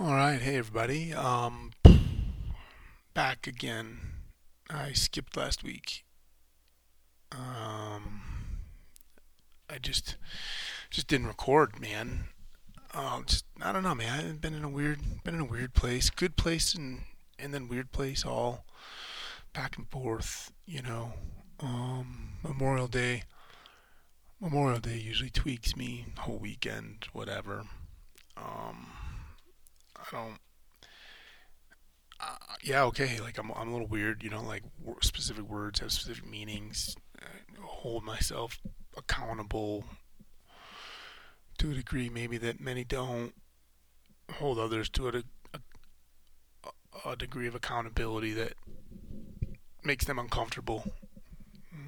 All right, hey everybody. Um, back again. I skipped last week. Um, I just just didn't record, man. Um, just I don't know, man. I've been in a weird, been in a weird place, good place, and and then weird place, all back and forth. You know, um, Memorial Day. Memorial Day usually tweaks me. Whole weekend, whatever. Um, I don't. Uh, yeah, okay. Like I'm, I'm a little weird. You know, like specific words have specific meanings. I hold myself accountable to a degree, maybe that many don't. Hold others to a, a, a degree of accountability that makes them uncomfortable.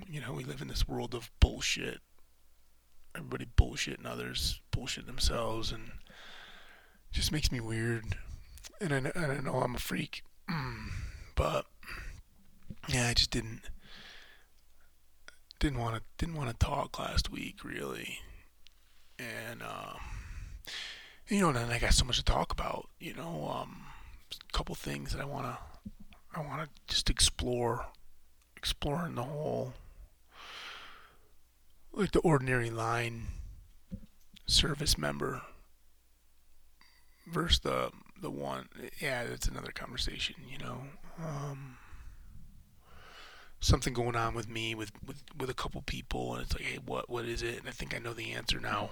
You know, we live in this world of bullshit. Everybody bullshitting others, bullshit themselves, and just makes me weird. And I, and I know I'm a freak, but yeah, I just didn't didn't want to didn't want to talk last week really, and uh, you know, then I got so much to talk about. You know, um, a couple things that I wanna I wanna just explore, exploring the whole like the ordinary line service member versus the the one yeah that's another conversation you know? Um, something going on with me with, with with a couple people and it's like hey what what is it? And i think i know the answer now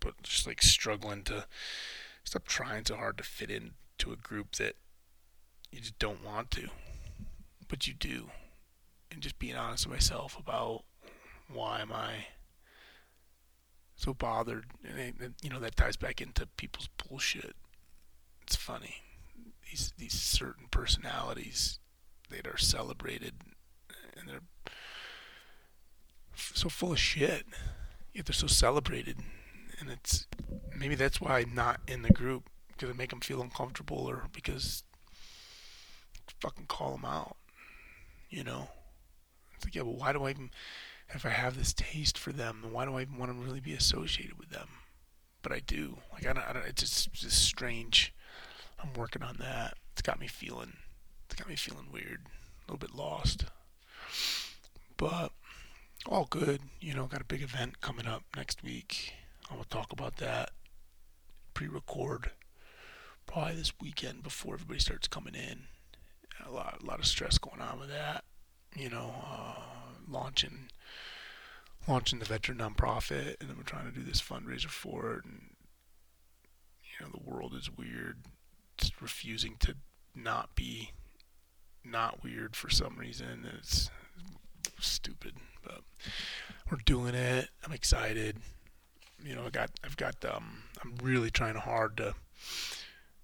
but just like struggling to stop trying so hard to fit into a group that you just don't want to but you do. And just being honest with myself about why am i so bothered and, you know that ties back into people's bullshit it's funny. These these certain personalities that are celebrated and they're so full of shit. Yet they're so celebrated, and it's maybe that's why I'm not in the group because it make them feel uncomfortable or because fucking call them out. You know, it's like yeah, well, why do I even if I have this taste for them, then why do I even want to really be associated with them? But I do. Like I don't. I don't it's just, just strange I'm working on that. It's got me feeling it's got me feeling weird, a little bit lost. But all good, you know, got a big event coming up next week. I will talk about that. Pre-record probably this weekend before everybody starts coming in. A lot, a lot of stress going on with that. You know, uh, launching, launching the veteran nonprofit, and then we're trying to do this fundraiser for it. And you know, the world is weird refusing to not be not weird for some reason. It's stupid, but we're doing it. I'm excited. You know, I got I've got um I'm really trying hard to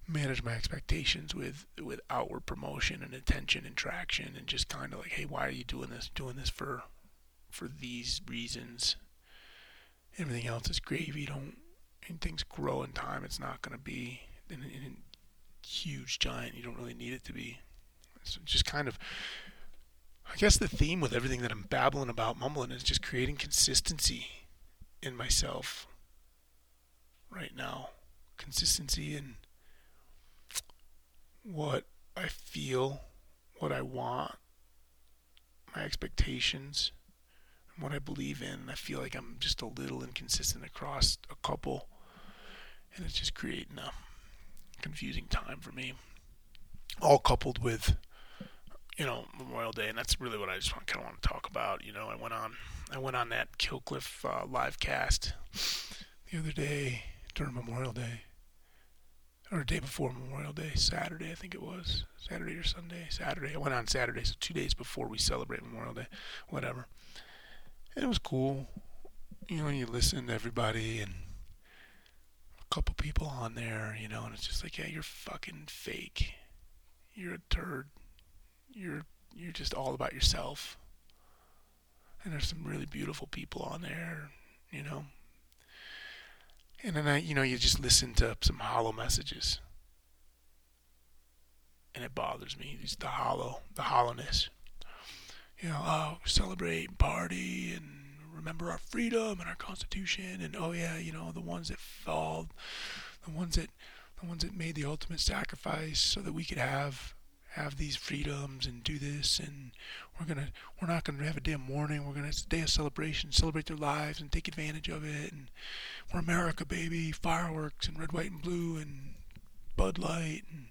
manage my expectations with with outward promotion and attention and traction and just kind of like, hey, why are you doing this? Doing this for for these reasons. Everything else is gravy. Don't and things grow in time. It's not going to be and, and huge giant. You don't really need it to be. It's just kind of, I guess the theme with everything that I'm babbling about, mumbling, is just creating consistency in myself right now. Consistency in what I feel, what I want, my expectations, and what I believe in. I feel like I'm just a little inconsistent across a couple, and it's just creating a confusing time for me. All coupled with, you know, Memorial Day, and that's really what I just kind of want to talk about. You know, I went on, I went on that Kill Cliff uh, live cast the other day during Memorial Day, or day before Memorial Day, Saturday I think it was, Saturday or Sunday, Saturday. I went on Saturday, so two days before we celebrate Memorial Day, whatever. And it was cool. You know, you listen to everybody and couple people on there, you know, and it's just like, yeah, you're fucking fake. You're a turd. You're you're just all about yourself. And there's some really beautiful people on there, you know. And then I, you know, you just listen to some hollow messages. And it bothers me. Just the hollow, the hollowness. You know, oh, celebrate, party, and remember our freedom and our Constitution, and oh yeah, you know the ones that fell, the ones that the ones that made the ultimate sacrifice so that we could have have these freedoms and do this. And we're gonna we're not gonna have a damn mourning. We're gonna it's a day of celebration celebrate their lives and take advantage of it. And we're america baby fireworks and red white and blue and bud light. And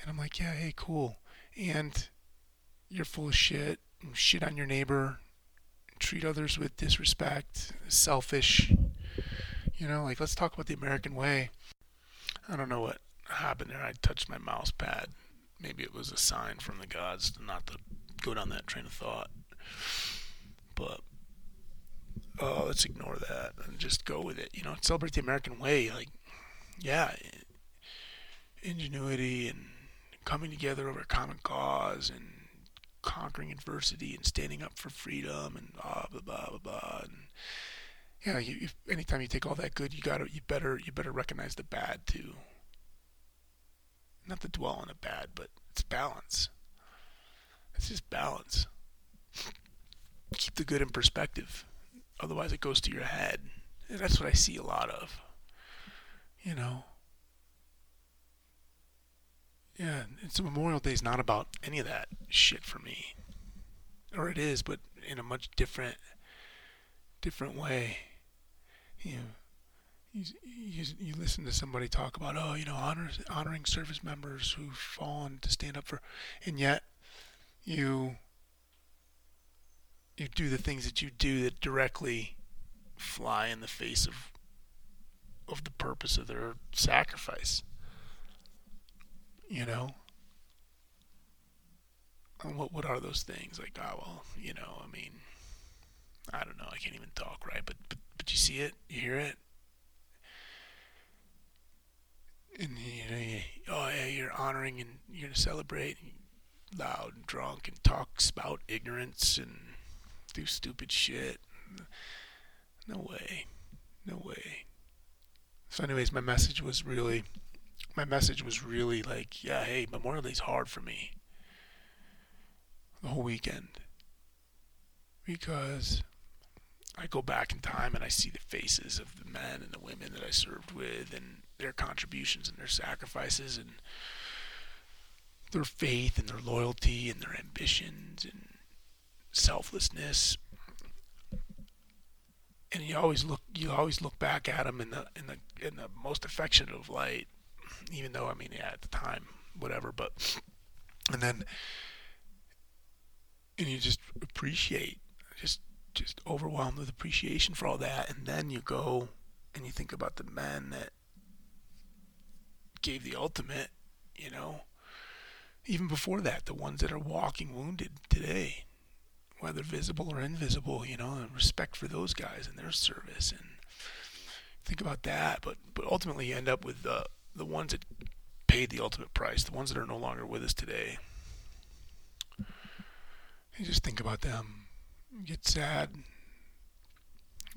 and i'm like yeah hey cool. And you're full of shit shit on your neighbor treat others with disrespect selfish you know like let's talk about the american way i don't know what happened there i touched my mouse pad maybe it was a sign from the gods not to go down that train of thought. But uh, let's ignore that and just go with it. You know, celebrate the American way. Like, yeah, ingenuity and coming together over a common cause and conquering adversity and standing up for freedom and blah blah blah blah blah. And yeah, you, you, anytime you take all that good, you gotta you better you better recognize the bad too not to dwell on the bad, but it's balance. It's just balance. Keep the good in perspective. Otherwise, it goes to your head. And that's what I see a lot of. You know? Yeah, it's Memorial Day is not about any of that shit for me. Or it is, but in a much different, different way. You know, you, you, you listen to somebody talk about, oh, you know, honor, honoring service members who've fallen to stand up for, and yet you you do the things that you do that directly fly in the face of of the purpose of their sacrifice. You know? What what are those things? Like, oh well, you know, I mean I don't know, I can't even talk right, but but, but you see it, you hear it, and you know, you, oh yeah, you're honoring and you're gonna celebrate, and loud and drunk and talk about ignorance and do stupid shit. No way, no way. So, anyways, my message was really, my message was really like, yeah, hey, Memorial Day's hard for me. The whole weekend, because I go back in time and I see the faces of the men and the women that I served with and their contributions and their sacrifices and their faith and their loyalty and their ambitions and selflessness. And you always look you always look back at them in the in the in the most affectionate of light, even though I mean yeah at the time whatever, but and then and you just appreciate just just overwhelmed with appreciation for all that and then you go and you think about the men that gave the ultimate, you know. Even before that, the ones that are walking wounded today, whether visible or invisible, you know, and respect for those guys and their service and think about that. But but ultimately you end up with the the ones that paid the ultimate price, the ones that are no longer with us today. You just think about them. Get sad.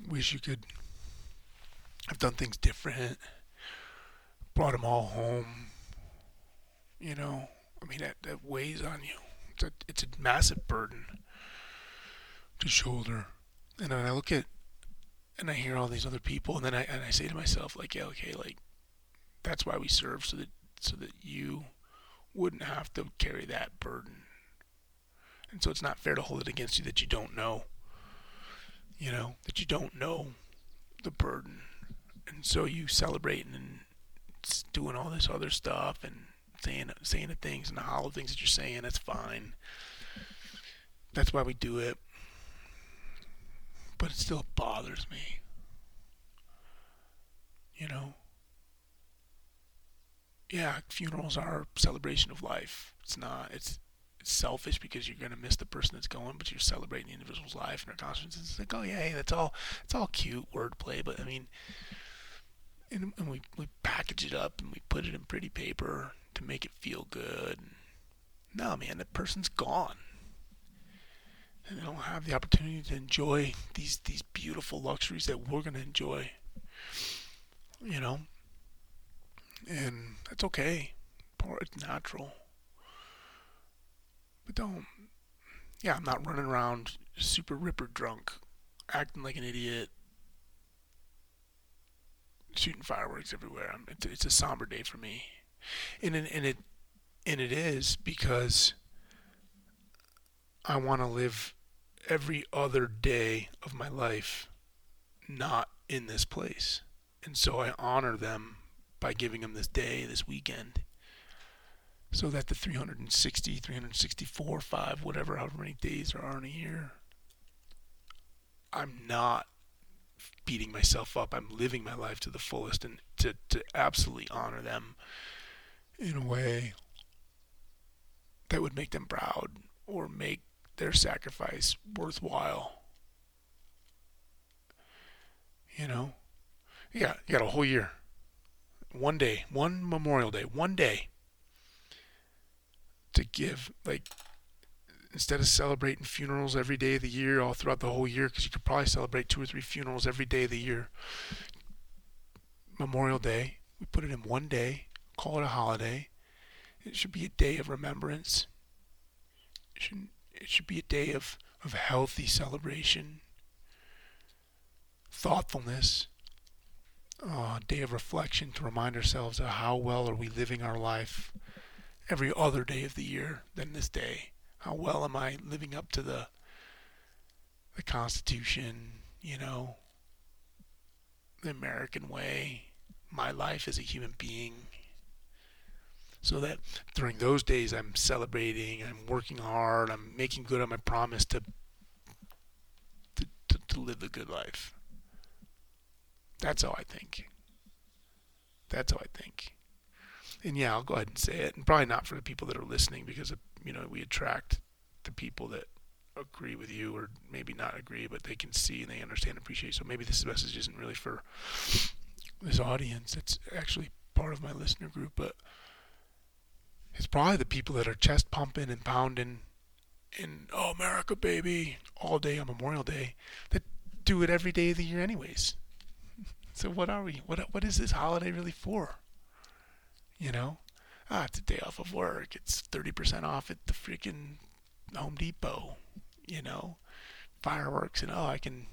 Wish you could have done things different brought them all home. You know, I mean, that, that weighs on you. It's a, it's a massive burden to shoulder. And I look at, and I hear all these other people, and then I, and I say to myself, like, yeah, okay, like, that's why we serve, so that, so that you wouldn't have to carry that burden. And so it's not fair to hold it against you that you don't know, you know, that you don't know the burden. And so you celebrating and doing all this other stuff and saying saying the things and the hollow things that you're saying. That's fine. That's why we do it. But it still bothers me. You know. Yeah, funerals are a celebration of life. It's not. It's it's selfish because you're gonna miss the person that's going, but you're celebrating the individual's life and their conscience. It's like, oh yeah, hey, that's all. It's all cute wordplay, but I mean, and, and we, we package it up and we put it in pretty paper to make it feel good. No, man, that person's gone. And they don't have the opportunity to enjoy these these beautiful luxuries that we're gonna enjoy. You know? And that's okay. Part It's natural. But don't yeah, I'm not running around super ripper drunk, acting like an idiot, shooting fireworks everywhere. It's, it's a somber day for me, and and, and it and it is because I want to live every other day of my life not in this place. And so I honor them by giving them this day, this weekend, so that the 360, 364, 5, whatever, however many days there are in a year, I'm not beating myself up. I'm living my life to the fullest and to, to absolutely honor them in a way that would make them proud or make their sacrifice worthwhile. You know? Yeah, you got a whole year. One day, one Memorial Day, one day to give, like, instead of celebrating funerals every day of the year, all throughout the whole year, because you could probably celebrate two or three funerals every day of the year. Memorial Day, we put it in one day, call it a holiday. It should be a day of remembrance. It should, it should be a day of, of healthy celebration, thoughtfulness, a day of reflection to remind ourselves of how well are we living our life every other day of the year than this day. How well am I living up to the the Constitution, you know, the American way, my life as a human being. So that during those days I'm celebrating, I'm working hard, I'm making good on my promise to to, to, to live the good life. That's how I think. That's how I think. And yeah, I'll go ahead and say it, and probably not for the people that are listening because you know we attract the people that agree with you or maybe not agree, but they can see and they understand and appreciate. So maybe this message isn't really for this audience. It's actually part of my listener group, but it's probably the people that are chest pumping and pounding in oh America baby all day on Memorial Day that do it every day of the year anyways. So what are we? What what is this holiday really for? You know? Ah, it's a day off of work. It's 30% off at the freaking Home Depot, you know? Fireworks and oh, I can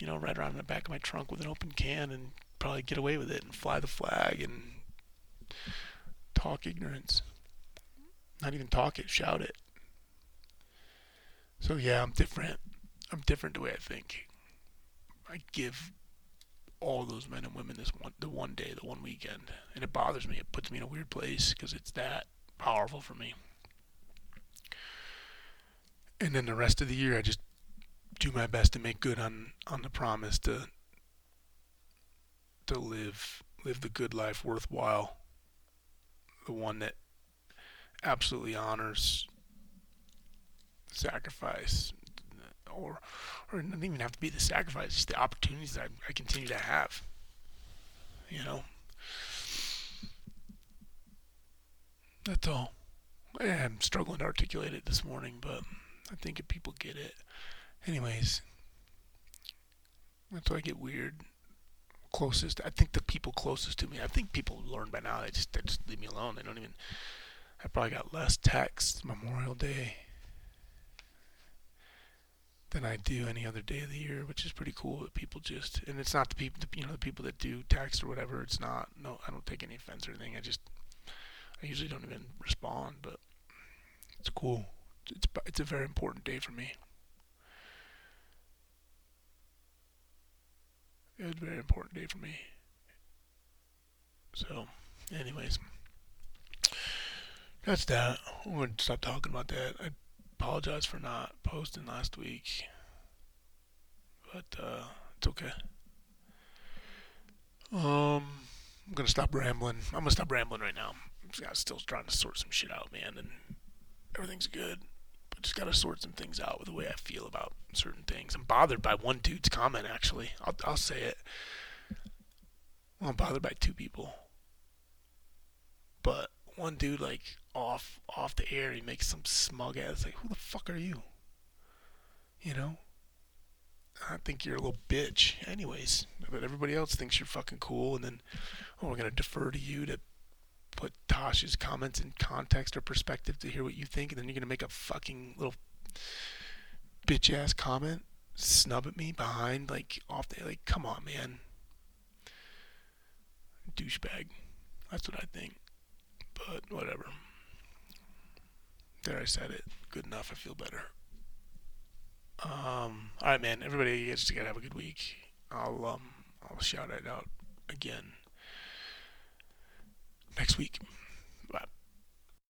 you know, ride around in the back of my trunk with an open can and probably get away with it and fly the flag and talk ignorance. Not even talk it, shout it. So yeah, I'm different. I'm different the way I think. I give all those men and women this one the one day, the one weekend, and it bothers me. It puts me in a weird place because it's that powerful for me. And then the rest of the year, I just do my best to make good on on the promise to to live live the good life worthwhile, the one that absolutely honors sacrifice, or or it doesn't even have to be the sacrifice, just the opportunities that I, I continue to have. You know, that's all. I'm struggling to articulate it this morning, but I think if people get it, anyways, that's why I get weird. Closest, I think the people closest to me. I think people learn by now. They just they just leave me alone. They don't even. I probably got less texts Memorial Day than I do any other day of the year, which is pretty cool. That people just and it's not the people, you know, the people that do text or whatever. It's not. No, I don't take any offense or anything. I just I usually don't even respond, but it's cool. It's it's a very important day for me. It's a very important day for me. So, anyways, that's that. I'm to stop talking about that. I apologize for not posting last week, but uh, it's okay. Um, I'm gonna stop rambling. I'm gonna stop rambling right now. I'm still trying to sort some shit out, man, and everything's good. But just gotta sort some things out with the way I feel about certain things. I'm bothered by one dude's comment. Actually, I'll I'll say it. Well, I'm bothered by two people, but one dude like off off the air, he makes some smug ass like, "Who the fuck are you?" You know. I think you're a little bitch, anyways. But everybody else thinks you're fucking cool, and then oh, we're gonna defer to you to put Tosh's comments in context or perspective to hear what you think, and then you're gonna make a fucking little bitch ass comment, snub at me behind, like off the like. Come on, man. douchebag. That's what I think. But whatever. There, I said it. Good enough. I feel better. Um. All right, man. Everybody, just gotta have a good week. I'll um. I'll shout it out again next week.